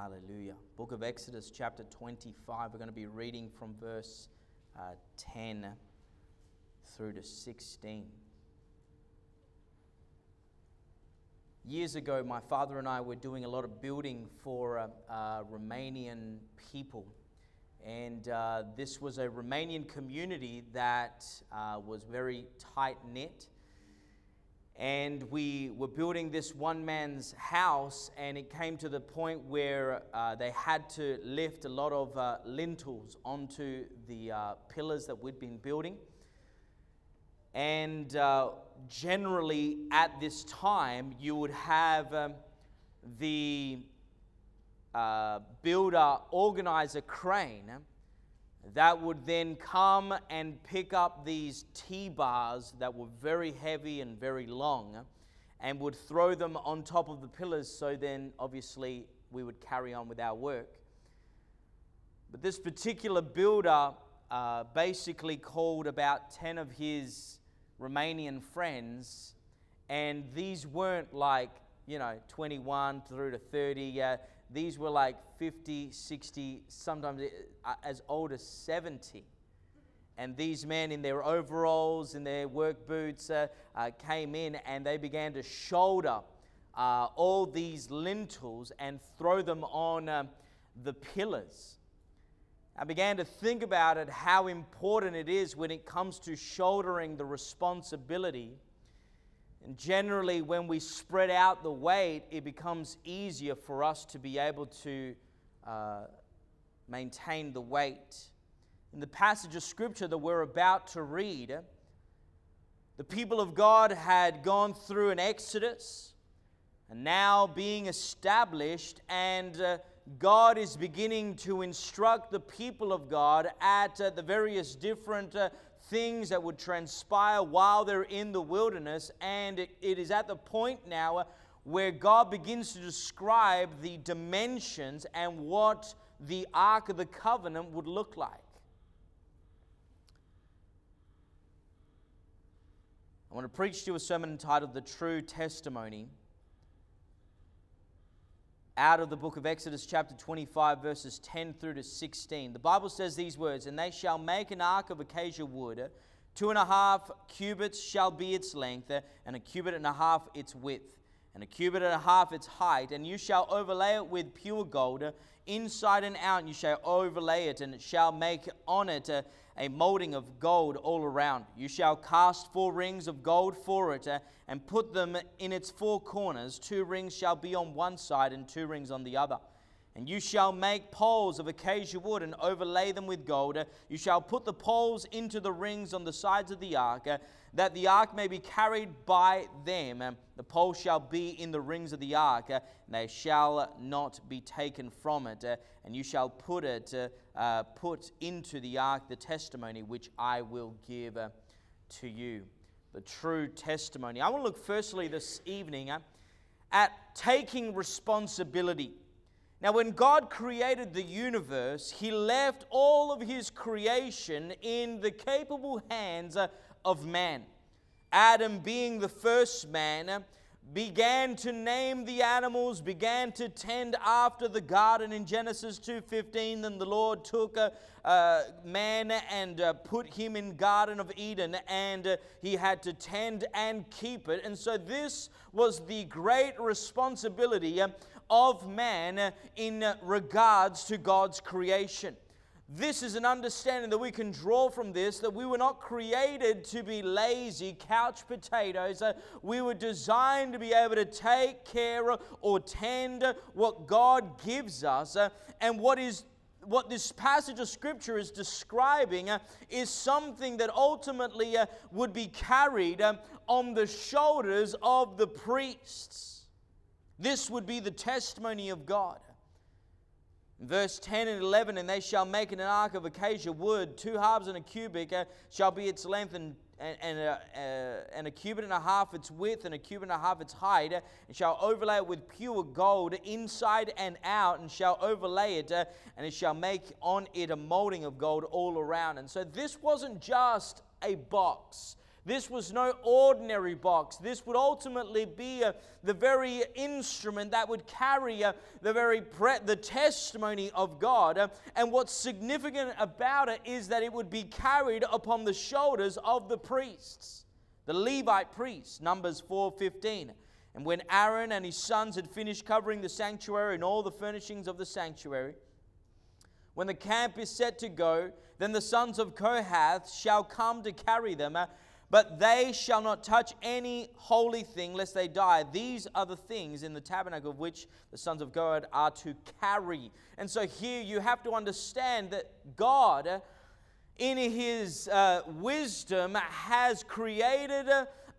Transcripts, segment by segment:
Hallelujah. Book of Exodus, chapter 25. We're going to be reading from verse uh, 10 through to 16. Years ago, my father and I were doing a lot of building for uh, uh, Romanian people. And uh, this was a Romanian community that uh, was very tight knit and we were building this one man's house, and it came to the point where uh, they had to lift a lot of uh, lintels onto the uh, pillars that we'd been building. And uh, generally, at this time, you would have um, the uh, builder organize a crane that would then come and pick up these T bars that were very heavy and very long and would throw them on top of the pillars so then obviously we would carry on with our work. But this particular builder uh, basically called about 10 of his Romanian friends, and these weren't like, you know, 21 through to 30. Uh, these were like 50, 60, sometimes uh, as old as 70. And these men, in their overalls, in their work boots, uh, uh, came in and they began to shoulder uh, all these lintels and throw them on um, the pillars. I began to think about it, how important it is when it comes to shouldering the responsibility and generally, when we spread out the weight, it becomes easier for us to be able to uh, maintain the weight. In the passage of scripture that we're about to read, the people of God had gone through an exodus and now being established, and uh, God is beginning to instruct the people of God at uh, the various different uh, things that would transpire while they're in the wilderness. And it, is at the point now where God begins to describe the dimensions and what the Ark of the Covenant would look like. I want to preach to you a sermon entitled The True Testimony out of the book of Exodus, chapter 25, verses 10 through to 16. The Bible says these words And they shall make an ark of acacia wood. Two and a half cubits shall be its length, and a cubit and a half its width, and a cubit and a half its height. And you shall overlay it with pure gold, inside and out. And you shall overlay it, and it shall make on it a, a molding of gold all around. You shall cast four rings of gold for it, uh, and put them in its four corners. Two rings shall be on one side, and two rings on the other. And you shall make poles of acacia wood and overlay them with gold. You shall put the poles into the rings on the sides of the ark, uh, that the ark may be carried by them. The poles shall be in the rings of the ark, uh, and they shall not be taken from it. Uh, and you shall put it, uh, uh, put into the ark the testimony which I will give to you. The true testimony. I want to look firstly this evening at taking responsibility. Now, when God created the universe, He left all of His creation in the capable hands uh, of man. Adam, being the first man, began to name the animals began to tend after the garden in genesis 2.15 then the lord took a, man and uh, put him in garden of eden and uh, he had to tend and keep it and so this was the great responsibility of man in regards to God's creation. This is an understanding that we can draw from this that we were not created to be lazy couch potatoes. Uh, we were designed to be able to take care or tend what God gives us. Uh, and what is what this passage of scripture is describing uh, is something that ultimately uh, would be carried uh, on the shoulders of the priests. This would be the testimony of God. Verse 10 and 11, and they shall make an ark of acacia wood, two halves and a cubit uh, shall be its length, and, and, and, a, uh, and a cubit and a half its width, and a cubit and a half its height, uh, and shall overlay it with pure gold inside and out, and shall overlay it, uh, and it shall make on it a molding of gold all around. And so this wasn't just a box. This was no ordinary box. This would ultimately be uh, the very instrument that would carry uh, the very pre- the testimony of God. Uh, and what's significant about it is that it would be carried upon the shoulders of the priests, the Levite priests. Numbers 4:15. And when Aaron and his sons had finished covering the sanctuary and all the furnishings of the sanctuary, when the camp is set to go, then the sons of Kohath shall come to carry them, uh, but they shall not touch any holy thing lest they die. These are the things in the tabernacle of which the sons of God are to carry. And so here you have to understand that God, in his uh, wisdom, has created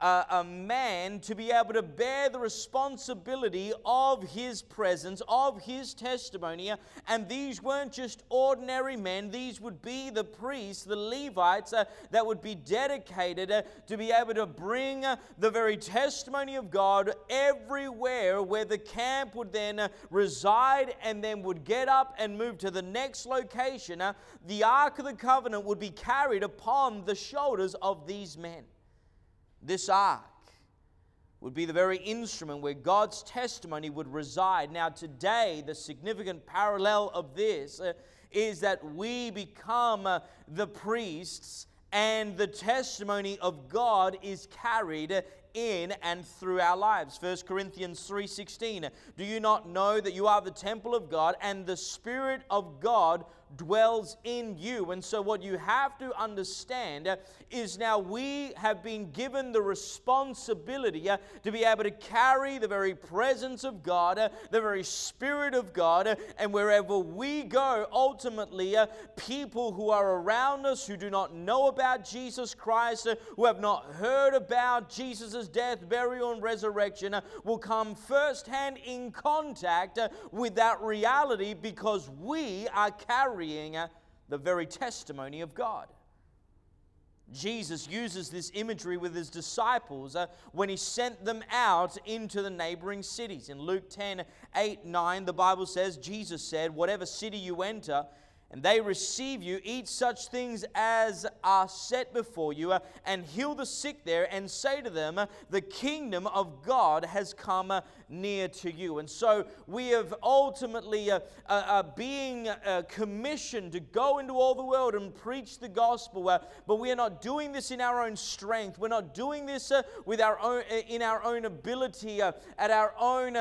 a man to be able to bear the responsibility of his presence, of his testimony. And these weren't just ordinary men, these would be the priests, the Levites, uh, that would be dedicated uh, to be able to bring uh, the very testimony of God everywhere where the camp would then uh, reside and then would get up and move to the next location. Uh, the Ark of the Covenant would be carried upon the shoulders of these men. This ark would be the very instrument where God's testimony would reside. Now, today, the significant parallel of this uh, is that we become uh, the priests and the testimony of God is carried in and through our lives. 1 Corinthians 3:16. Do you not know that you are the temple of God and the spirit of God dwells in you. And so, what you have to understand is now we have been given the responsibility uh, to be able to carry the very presence of God, uh, the very Spirit of God, uh, and wherever we go, ultimately, people who are around us who do not know about Jesus Christ, who have not heard about Jesus' death, burial, and resurrection, will come firsthand in contact with that reality because we are carrying carrying the very testimony of God. Jesus uses this imagery with his disciples uh, when he sent them out into the neighboring cities. In Luke 10 8 9, the Bible says, Jesus said, Whatever city you enter, and they receive you, eat such things as are set before you, uh, and heal the sick there, and say to them, uh, The kingdom of God has come uh, near to you. And so we have ultimately uh, uh, uh being commissioned to go into all the world and preach the gospel, but we are not doing this in our own strength. We're not doing this with our own, in our own ability, at our own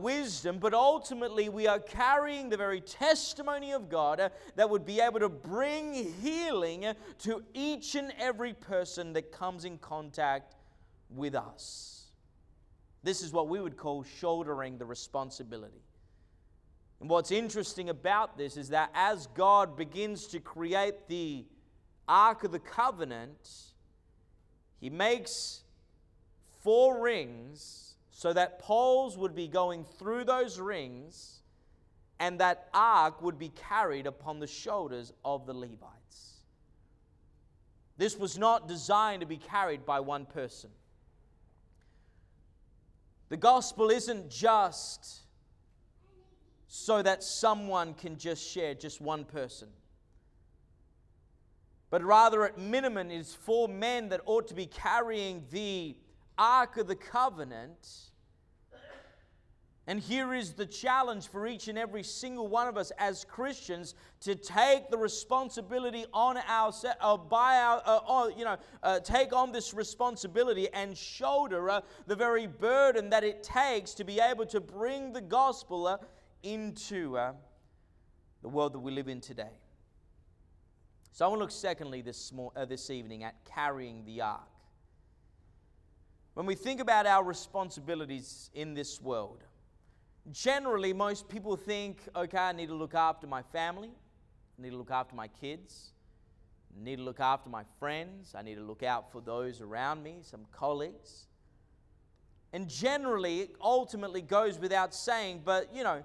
wisdom, but ultimately we are carrying the very testimony of God God uh, that would be able to bring healing to each and every person that comes in contact with us. This is what we would call shouldering the responsibility. And what's interesting about this is that as God begins to create the Ark of the Covenant, He makes four rings so that poles would be going through those rings and that ark would be carried upon the shoulders of the Levites. This was not designed to be carried by one person. The gospel isn't just so that someone can just share, just one person. But rather, at minimum, it is four men that ought to be carrying the Ark of the Covenant and here is the challenge for each and every single one of us as Christians to take the responsibility on our uh, by our uh, you know uh, take on this responsibility and shoulder uh, the very burden that it takes to be able to bring the gospel uh, into uh, the world that we live in today. So I want to look secondly this this evening at carrying the ark. When we think about our responsibilities in this world, generally, most people think, okay, I need to look after my family, I need to look after my kids, I need to look after my friends, I need to look out for those around me, some colleagues. And generally, it ultimately goes without saying, but you know,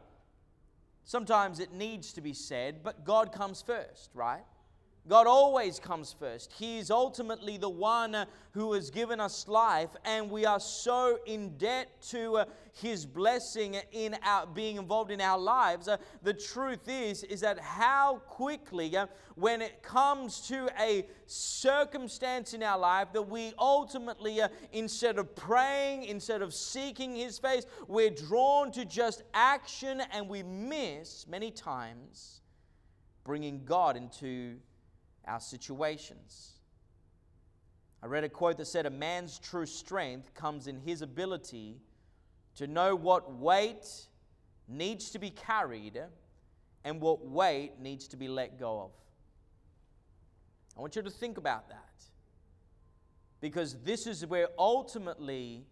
sometimes it needs to be said, but God comes first, right? God always comes first. He is ultimately the one who has given us life, and we are so in debt to uh, His blessing in our being involved in our lives. Uh, the truth is, is that how quickly, uh, when it comes to a circumstance in our life, that we ultimately, instead of praying, instead of seeking His face, we're drawn to just action, and we miss many times bringing God into our situations. I read a quote that said, A man's true strength comes in his ability to know what weight needs to be carried and what weight needs to be let go of. I want you to think about that. Because this is where ultimately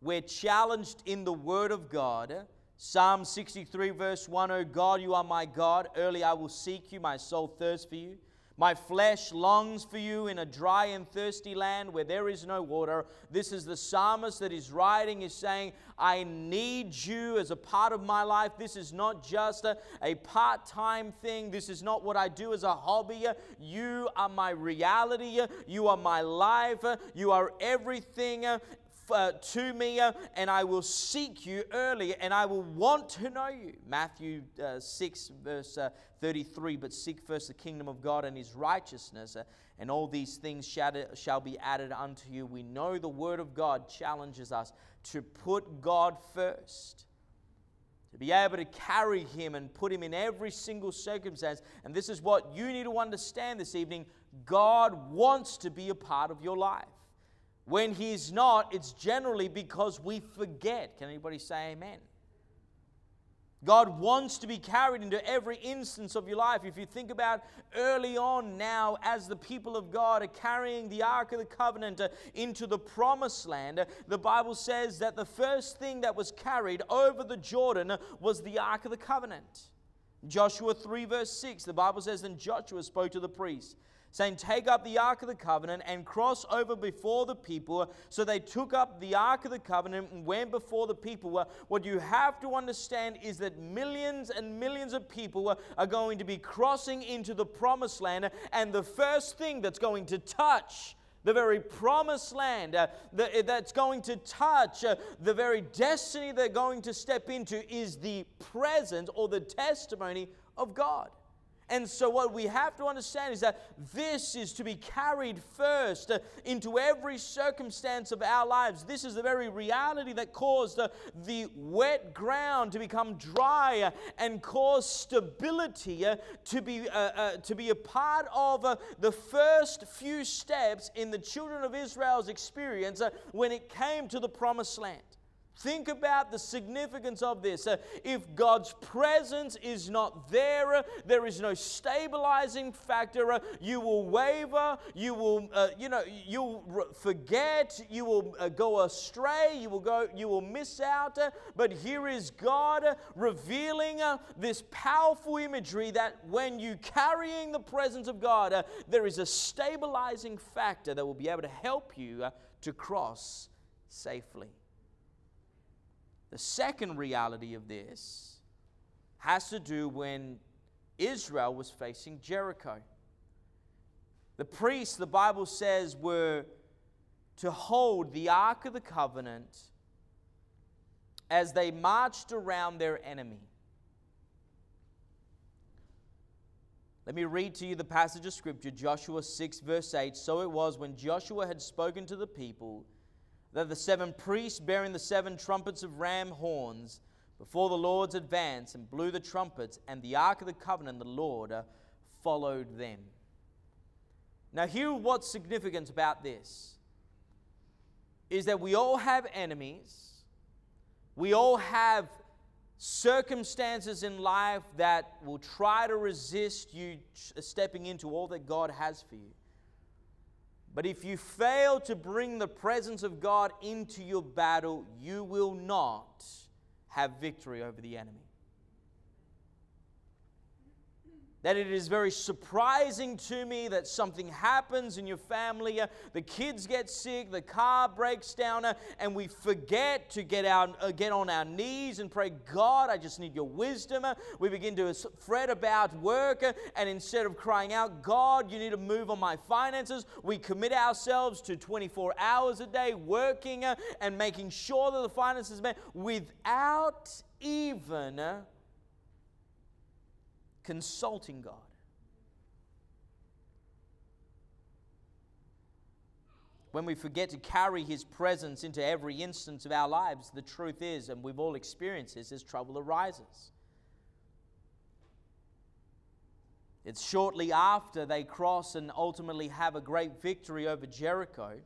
we're challenged in the Word of God. Psalm 63, verse 1 O God, you are my God. Early I will seek you. My soul thirsts for you. My flesh longs for you in a dry and thirsty land where there is no water. This is the psalmist that is writing, is saying, I need you as a part of my life. This is not just a, a part time thing. This is not what I do as a hobby. You are my reality. You are my life. You are everything uh, to me, uh, and I will seek you early, and I will want to know you. Matthew uh, 6, verse uh, 33 But seek first the kingdom of God and his righteousness, uh, and all these things shall, shall be added unto you. We know the word of God challenges us to put God first to be able to carry him and put him in every single circumstance. And this is what you need to understand this evening God wants to be a part of your life. When he's not, it's generally because we forget. Can anybody say amen? God wants to be carried into every instance of your life. If you think about early on now, as the people of God are carrying the Ark of the Covenant uh, into the promised land, uh, the Bible says that the first thing that was carried over the Jordan was the Ark of the Covenant. Joshua 3, verse 6, the Bible says, Then Joshua spoke to the priests saying, Take up the Ark of the Covenant and cross over before the people. So they took up the Ark of the Covenant and went before the people. What you have to understand is that millions and millions of people are going to be crossing into the promised land, and the first thing that's going to touch the very promised land uh, the, that's going to touch uh, the very destiny they're going to step into is the presence or the testimony of God. And so, what we have to understand is that this is to be carried first uh, into every circumstance of our lives. This is the very reality that caused uh, the wet ground to become dry uh, and caused stability to, be, to be a part of the first few steps in the children of Israel's experience when it came to the promised land. Think about the significance of this. Uh, if God's presence is not there, uh, there is no stabilizing factor. Uh, you will waver. You will, uh, you know, you'll forget. You will uh, go astray. You will go. You will miss out. Uh, but here is God revealing this powerful imagery that when you carrying the presence of God, there is a stabilizing factor that will be able to help you to cross safely. The second reality of this has to do when Israel was facing Jericho. The priests, the Bible says, were to hold the Ark of the Covenant as they marched around their enemy. Let me read to you the passage of Scripture, Joshua 6, verse 8. So it was when Joshua had spoken to the people that the seven priests bearing the seven trumpets of ram horns before the Lord's advance and blew the trumpets, and the ark of the covenant, the Lord, uh, followed them. Now, hear what's significant about this is that we all have enemies, we all have circumstances in life that will try to resist you stepping into all that God has for you. But if you fail to bring the presence of God into your battle, you will not have victory over the enemy. That it is very surprising to me that something happens in your family, uh, the kids get sick, the car breaks down, uh, and we forget to get, our, uh, get on our knees and pray, God, I just need your wisdom. Uh, we begin to fret about work, uh, and instead of crying out, God, you need to move on my finances, we commit ourselves to 24 hours a day working uh, and making sure that the finances are met without even consulting God. When we forget to carry His presence into every instance of our lives, the truth is, and we've all experienced this, is trouble arises. It's shortly after they cross and ultimately have a great victory over Jericho.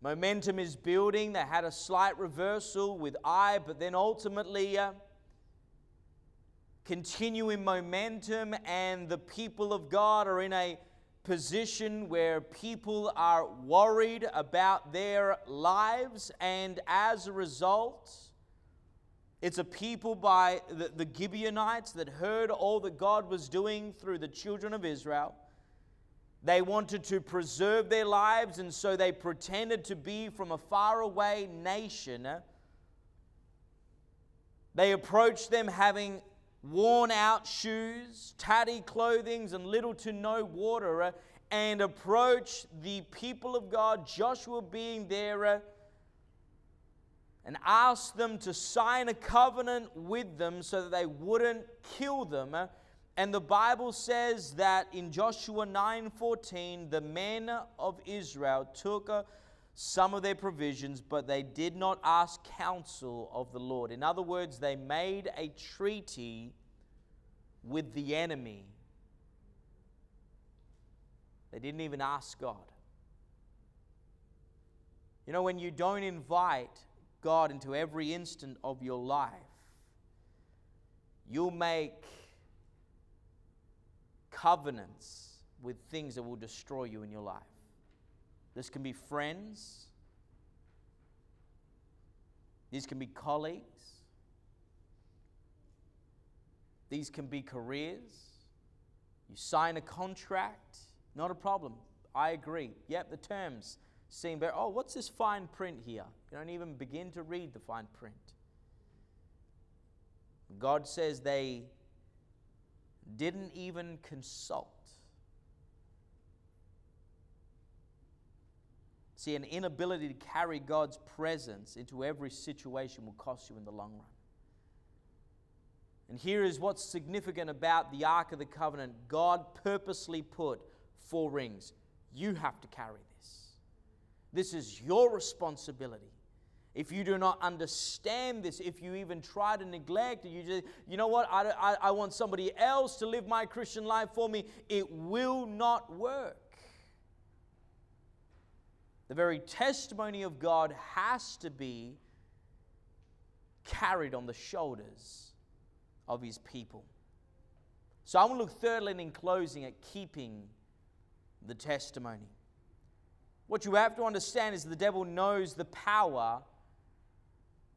Momentum is building. They had a slight reversal with Ai, but then ultimately. Uh, continuing momentum, and the people of God are in a position where people are worried about their lives, and as a result, it's a people by the, the Gibeonites that heard all that God was doing through the children of Israel. They wanted to preserve their lives, and so they pretended to be from a faraway nation. They approached them having worn out shoes, tatty clothing, and little to no water, uh, and approach the people of God, Joshua being there, uh, and ask them to sign a covenant with them so that they wouldn't kill them. Uh, and the Bible says that in Joshua 9:14, the men of Israel took a some of their provisions, but they did not ask counsel of the Lord. In other words, they made a treaty with the enemy. They didn't even ask God. You know, when you don't invite God into every instant of your life, you'll make covenants with things that will destroy you in your life. This can be friends, these can be colleagues, these can be careers. You sign a contract, not a problem. I agree. Yep, the terms seem very, oh, what's this fine print here? You don't even begin to read the fine print. God says they didn't even consult. See, an inability to carry God's presence into every situation will cost you in the long run. And here is what's significant about the Ark of the Covenant God purposely put four rings. You have to carry this. This is your responsibility. If you do not understand this, if you even try to neglect it, you just, you know what, I, I, I want somebody else to live my Christian life for me, it will not work. The very testimony of God has to be carried on the shoulders of his people. So I want to look thirdly and in closing at keeping the testimony. What you have to understand is the devil knows the power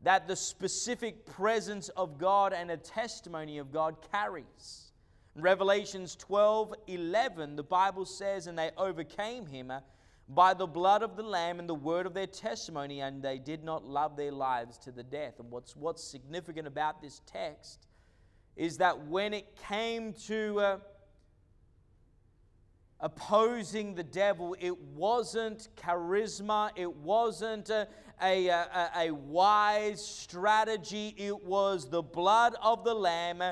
that the specific presence of God and a testimony of God carries. In Revelations 12 11, the Bible says, And they overcame him by the blood of the Lamb and the word of their testimony, and they did not love their lives to the death. And what's, what's significant about this text is that when it came to uh, opposing the devil, it wasn't charisma, it wasn't a, a, a, a wise strategy, it was the blood of the Lamb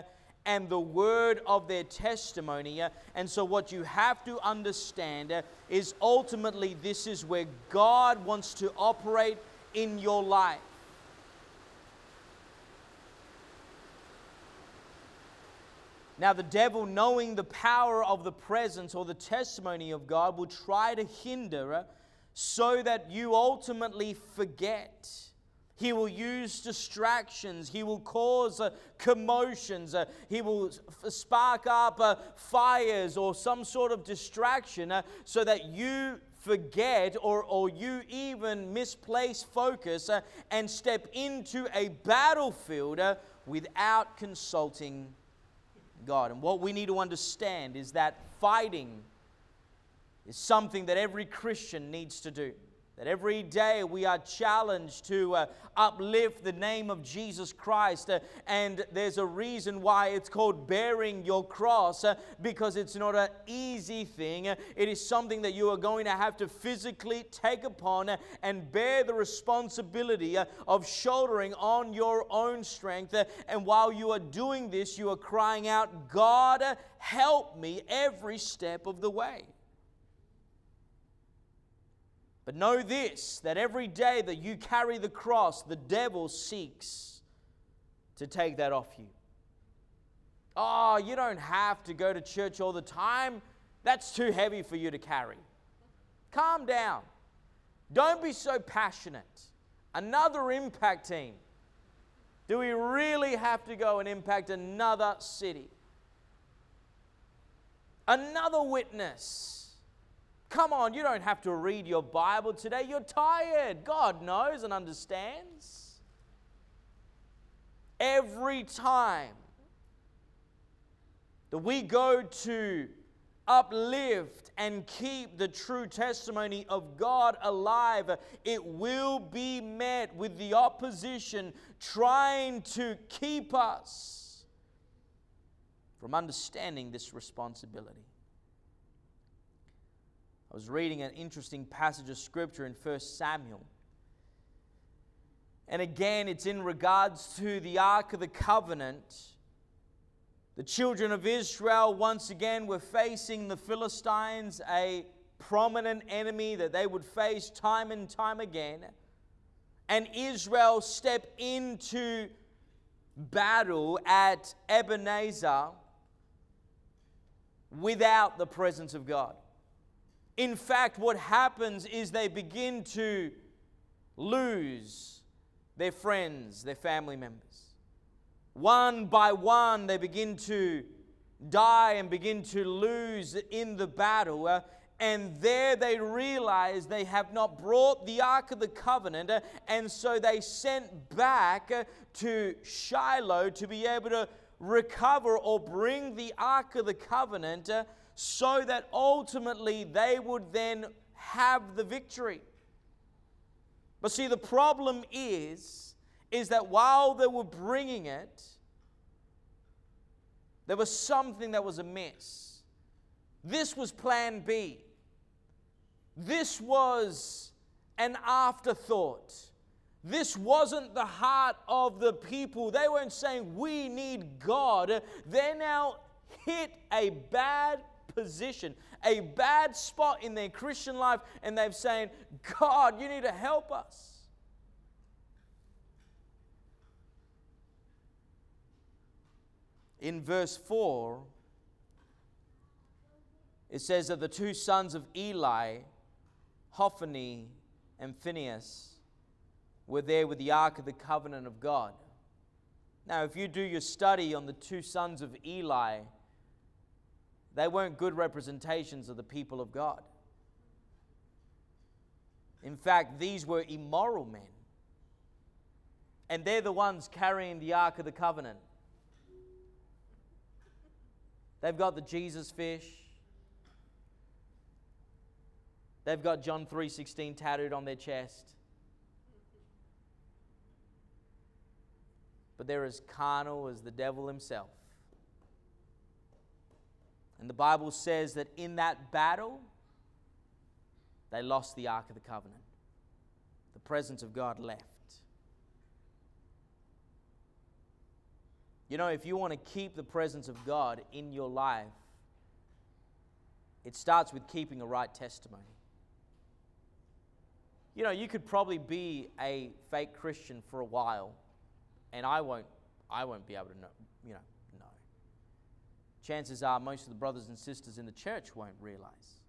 and the word of their testimony. Uh, and so, what you have to understand uh, is ultimately this is where God wants to operate in your life. Now, the devil, knowing the power of the presence or the testimony of God, will try to hinder uh, so that you ultimately forget he will use distractions. He will cause uh, commotions. Uh, he will f- spark up uh, fires or some sort of distraction uh, so that you forget or, or you even misplace focus uh, and step into a battlefield uh, without consulting God. And what we need to understand is that fighting is something that every Christian needs to do. That every day we are challenged to uh, uplift the name of Jesus Christ. Uh, and there's a reason why it's called bearing your cross, uh, because it's not an easy thing. it is something that you are going to have to physically take upon and bear the responsibility uh, of shouldering on your own strength. Uh, and while you are doing this, you are crying out, God, help me every step of the way. But know this that every day that you carry the cross, the devil seeks to take that off you. Oh, you don't have to go to church all the time. That's too heavy for you to carry. Calm down. Don't be so passionate. Another impact team. Do we really have to go and impact another city? Another witness. Come on, you don't have to read your Bible today. You're tired. God knows and understands. Every time that we go to uplift and keep the true testimony of God alive, it will be met with the opposition trying to keep us from understanding this responsibility. I was reading an interesting passage of scripture in 1 Samuel. And again, it's in regards to the Ark of the Covenant. The children of Israel once again were facing the Philistines, a prominent enemy that they would face time and time again. And Israel stepped into battle at Ebenezer without the presence of God. In fact, what happens is they begin to lose their friends, their family members. One by one, they begin to die and begin to lose in the battle. Uh, and there they realize they have not brought the Ark of the Covenant, uh, and so they sent back uh, to Shiloh to be able to recover or bring the Ark of the Covenant so that ultimately they would then have the victory. But see, the problem is, is that while they were bringing it, there was something that was amiss. This was plan B. This was an afterthought. This wasn't the heart of the people. They weren't saying, We need God. They're now hit a bad position, a bad spot in their Christian life, and they've saying, God, you need to help us. In verse 4, it says that the two sons of Eli, Hophni and Phinehas, were there with the Ark of the Covenant of God. Now, if you do your study on the two sons of Eli, they weren't good representations of the people of God. In fact, these were immoral men. And they're the ones carrying the Ark of the Covenant. They've got the Jesus fish. They've got John 3:16 tattooed on their chest. But they're as carnal as the devil himself. And the Bible says that in that battle, they lost the Ark of the Covenant. The presence of God left. You know, if you want to keep the presence of God in your life, it starts with keeping a right testimony. You know, you could probably be a fake Christian for a while, and I won't, I won't be able to know, you know, chances are most of the brothers and sisters in the church won't realize.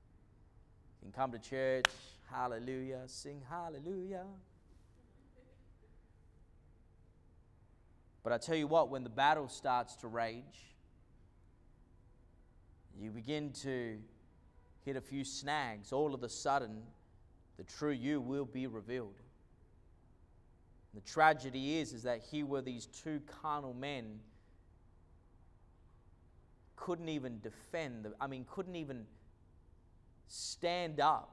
You can come to church, hallelujah, sing hallelujah. But I tell you what, when the battle starts to rage, you begin to hit a few snags, all of a sudden, the true you will be revealed. The tragedy is, is that here were these two carnal men couldn't even defend, the, I mean, couldn't even stand up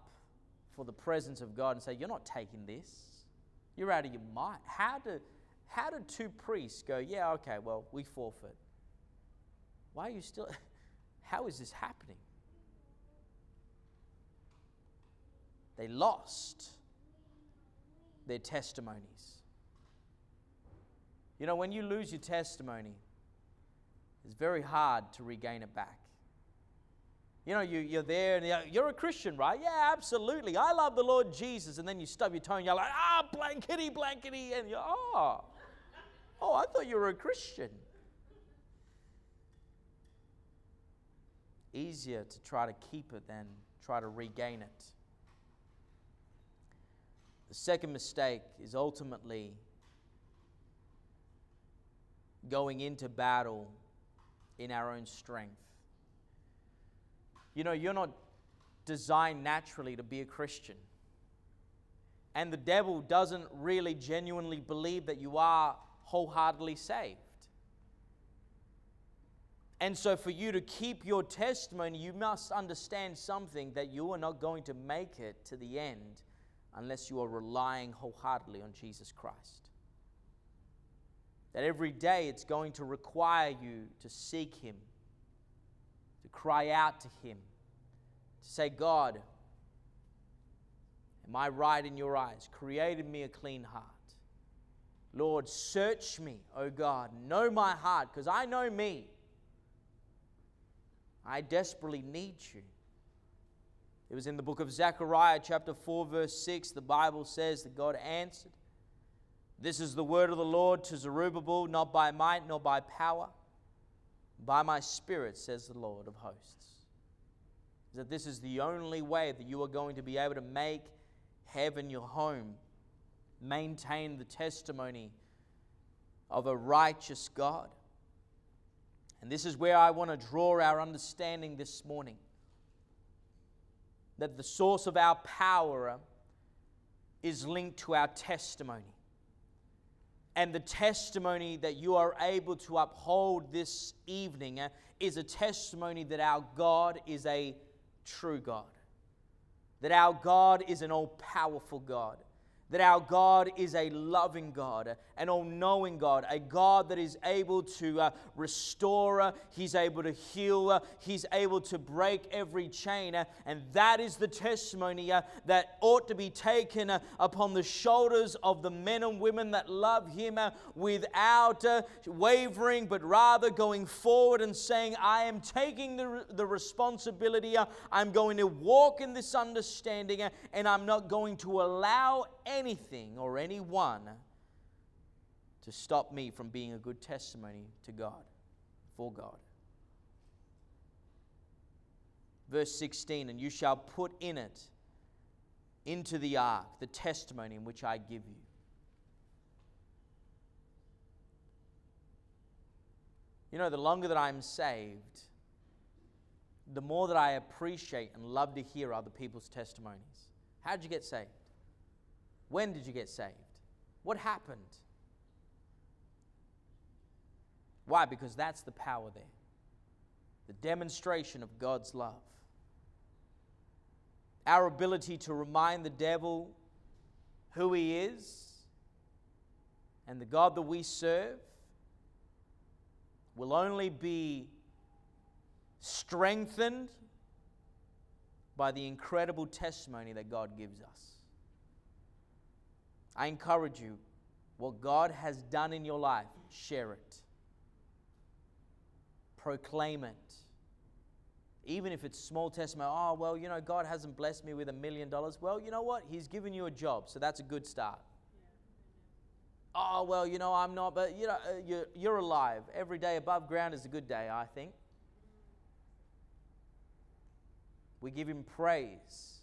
for the presence of God and say, You're not taking this. You're out of your mind. How do, how do two priests go, Yeah, okay, well, we forfeit? Why are you still, how is this happening? They lost their testimonies. You know, when you lose your testimony, it's very hard to regain it back. You know, you, you're there and you're a Christian, right? Yeah, absolutely. I love the Lord Jesus. And then you stub your toe and you're like, ah, blankety, blankety. And you're, oh, oh, I thought you were a Christian. Easier to try to keep it than try to regain it. The second mistake is ultimately going into battle in our own strength. You know, you're not designed naturally to be a Christian. And the devil doesn't really genuinely believe that you are wholeheartedly saved. And so, for you to keep your testimony, you must understand something that you are not going to make it to the end unless you are relying wholeheartedly on Jesus Christ. That every day it's going to require you to seek Him, to cry out to Him, to say, God, am I right in your eyes? Created me a clean heart. Lord, search me, O God. Know my heart, because I know me. I desperately need you. It was in the book of Zechariah, chapter 4, verse 6. The Bible says that God answered, This is the word of the Lord to Zerubbabel, not by might nor by power, by my spirit, says the Lord of hosts. That this is the only way that you are going to be able to make heaven your home, maintain the testimony of a righteous God. And this is where I want to draw our understanding this morning that the source of our power is linked to our testimony. And the testimony that you are able to uphold this evening uh, is a testimony that our God is a true God, that our God is an all powerful God, that our God is a loving God, an all knowing God, a God that is able to uh, restore, uh, He's able to heal, uh, He's able to break every chain. Uh, and that is the testimony uh, that ought to be taken uh, upon the shoulders of the men and women that love Him without wavering, but rather going forward and saying, I am taking the, the responsibility, I'm going to walk in this understanding, and I'm not going to allow anything or anyone to stop me from being a good testimony to God, for God. Verse 16, and you shall put in it, into the ark, the testimony in which I give you. You know, the longer that I'm saved, the more that I appreciate and love to hear other people's testimonies. How did you get saved? When did you get saved? What happened? Why? Because that's the power there. The demonstration of God's love. Our ability to remind the devil who he is and the God that we serve will only be strengthened by the incredible testimony that God gives us. I encourage you, what God has done in your life, share it. Proclaim it. Even if it's small testimony, oh, well, you know, God hasn't blessed me with a million dollars. Well, you know what? He's given you a job, so that's a good start. Oh, well, you know, I'm not, but you know, uh, you're, you're alive. Every day above ground is a good day, I think. We give him praise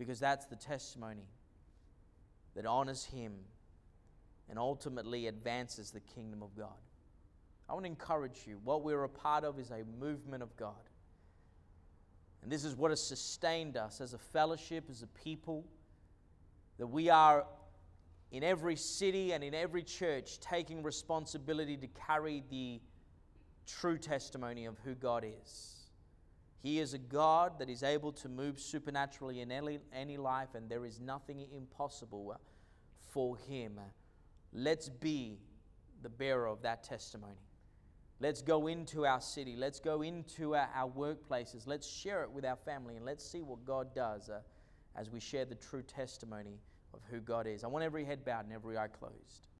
because that's the testimony that honors Him and ultimately advances the kingdom of God. I want to encourage you. What we're a part of is a movement of God. And this is what has sustained us as a fellowship, as a people, that we are in every city and in every church taking responsibility to carry the true testimony of who God is. He is a God that is able to move supernaturally in any, any life, and there is nothing impossible for Him. Let's be the bearer of that testimony. Let's go into our city. Let's go into our, our workplaces. Let's share it with our family, and let's see what God does uh, as we share the true testimony of who God is. I want every head bowed and every eye closed.